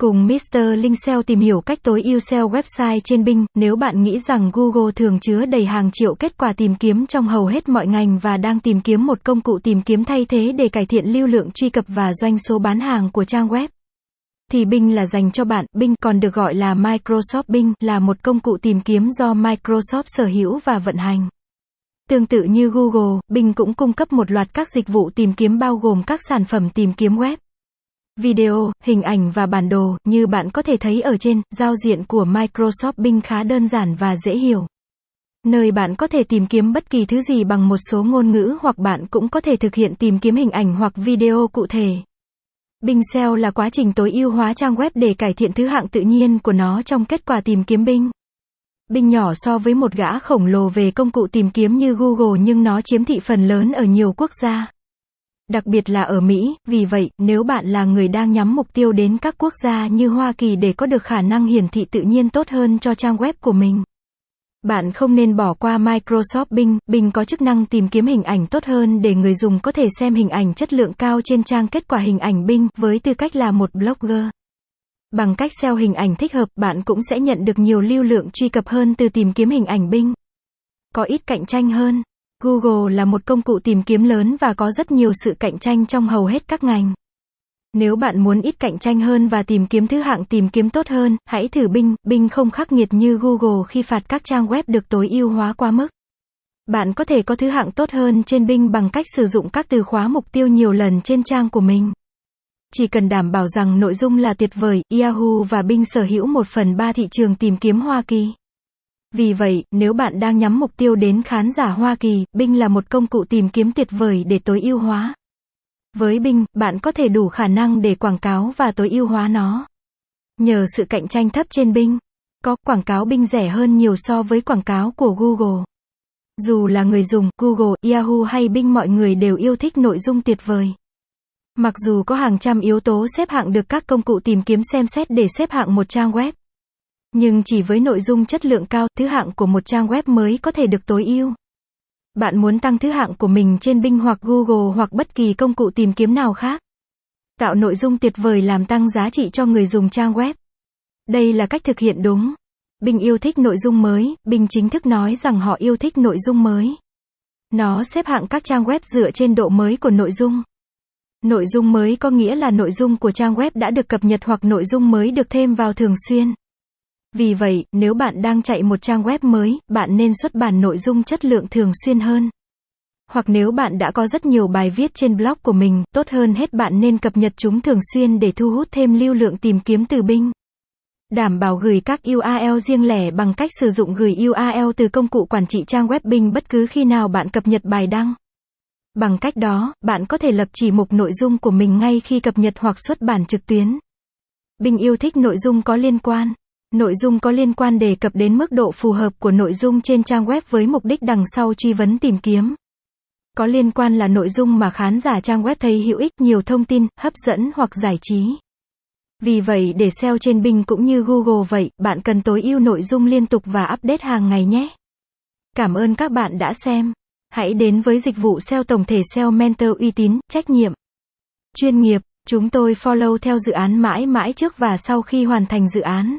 Cùng Mr. Linh SEO tìm hiểu cách tối ưu SEO website trên Bing, nếu bạn nghĩ rằng Google thường chứa đầy hàng triệu kết quả tìm kiếm trong hầu hết mọi ngành và đang tìm kiếm một công cụ tìm kiếm thay thế để cải thiện lưu lượng truy cập và doanh số bán hàng của trang web, thì Bing là dành cho bạn. Bing còn được gọi là Microsoft Bing là một công cụ tìm kiếm do Microsoft sở hữu và vận hành. Tương tự như Google, Bing cũng cung cấp một loạt các dịch vụ tìm kiếm bao gồm các sản phẩm tìm kiếm web, video, hình ảnh và bản đồ, như bạn có thể thấy ở trên, giao diện của Microsoft Bing khá đơn giản và dễ hiểu. Nơi bạn có thể tìm kiếm bất kỳ thứ gì bằng một số ngôn ngữ hoặc bạn cũng có thể thực hiện tìm kiếm hình ảnh hoặc video cụ thể. Bing SEO là quá trình tối ưu hóa trang web để cải thiện thứ hạng tự nhiên của nó trong kết quả tìm kiếm Bing. Bing nhỏ so với một gã khổng lồ về công cụ tìm kiếm như Google nhưng nó chiếm thị phần lớn ở nhiều quốc gia. Đặc biệt là ở Mỹ, vì vậy, nếu bạn là người đang nhắm mục tiêu đến các quốc gia như Hoa Kỳ để có được khả năng hiển thị tự nhiên tốt hơn cho trang web của mình. Bạn không nên bỏ qua Microsoft Bing, Bing có chức năng tìm kiếm hình ảnh tốt hơn để người dùng có thể xem hình ảnh chất lượng cao trên trang kết quả hình ảnh Bing với tư cách là một blogger. Bằng cách SEO hình ảnh thích hợp, bạn cũng sẽ nhận được nhiều lưu lượng truy cập hơn từ tìm kiếm hình ảnh Bing. Có ít cạnh tranh hơn. Google là một công cụ tìm kiếm lớn và có rất nhiều sự cạnh tranh trong hầu hết các ngành. Nếu bạn muốn ít cạnh tranh hơn và tìm kiếm thứ hạng tìm kiếm tốt hơn, hãy thử Bing. Bing không khắc nghiệt như Google khi phạt các trang web được tối ưu hóa quá mức. Bạn có thể có thứ hạng tốt hơn trên Bing bằng cách sử dụng các từ khóa mục tiêu nhiều lần trên trang của mình. Chỉ cần đảm bảo rằng nội dung là tuyệt vời, Yahoo và Bing sở hữu một phần ba thị trường tìm kiếm Hoa Kỳ. Vì vậy, nếu bạn đang nhắm mục tiêu đến khán giả Hoa Kỳ, Bing là một công cụ tìm kiếm tuyệt vời để tối ưu hóa. Với Bing, bạn có thể đủ khả năng để quảng cáo và tối ưu hóa nó. Nhờ sự cạnh tranh thấp trên Bing, có quảng cáo Bing rẻ hơn nhiều so với quảng cáo của Google. Dù là người dùng, Google, Yahoo hay Bing mọi người đều yêu thích nội dung tuyệt vời. Mặc dù có hàng trăm yếu tố xếp hạng được các công cụ tìm kiếm xem xét để xếp hạng một trang web. Nhưng chỉ với nội dung chất lượng cao, thứ hạng của một trang web mới có thể được tối ưu. Bạn muốn tăng thứ hạng của mình trên Bing hoặc Google hoặc bất kỳ công cụ tìm kiếm nào khác. Tạo nội dung tuyệt vời làm tăng giá trị cho người dùng trang web. Đây là cách thực hiện đúng. Bing yêu thích nội dung mới, Bing chính thức nói rằng họ yêu thích nội dung mới. Nó xếp hạng các trang web dựa trên độ mới của nội dung. Nội dung mới có nghĩa là nội dung của trang web đã được cập nhật hoặc nội dung mới được thêm vào thường xuyên. Vì vậy, nếu bạn đang chạy một trang web mới, bạn nên xuất bản nội dung chất lượng thường xuyên hơn. Hoặc nếu bạn đã có rất nhiều bài viết trên blog của mình, tốt hơn hết bạn nên cập nhật chúng thường xuyên để thu hút thêm lưu lượng tìm kiếm từ Bing. Đảm bảo gửi các URL riêng lẻ bằng cách sử dụng gửi URL từ công cụ quản trị trang web Bing bất cứ khi nào bạn cập nhật bài đăng. Bằng cách đó, bạn có thể lập chỉ mục nội dung của mình ngay khi cập nhật hoặc xuất bản trực tuyến. Bing yêu thích nội dung có liên quan. Nội dung có liên quan đề cập đến mức độ phù hợp của nội dung trên trang web với mục đích đằng sau truy vấn tìm kiếm. Có liên quan là nội dung mà khán giả trang web thấy hữu ích, nhiều thông tin, hấp dẫn hoặc giải trí. Vì vậy để SEO trên Bing cũng như Google vậy, bạn cần tối ưu nội dung liên tục và update hàng ngày nhé. Cảm ơn các bạn đã xem. Hãy đến với dịch vụ SEO tổng thể SEO Mentor uy tín, trách nhiệm, chuyên nghiệp. Chúng tôi follow theo dự án mãi mãi trước và sau khi hoàn thành dự án.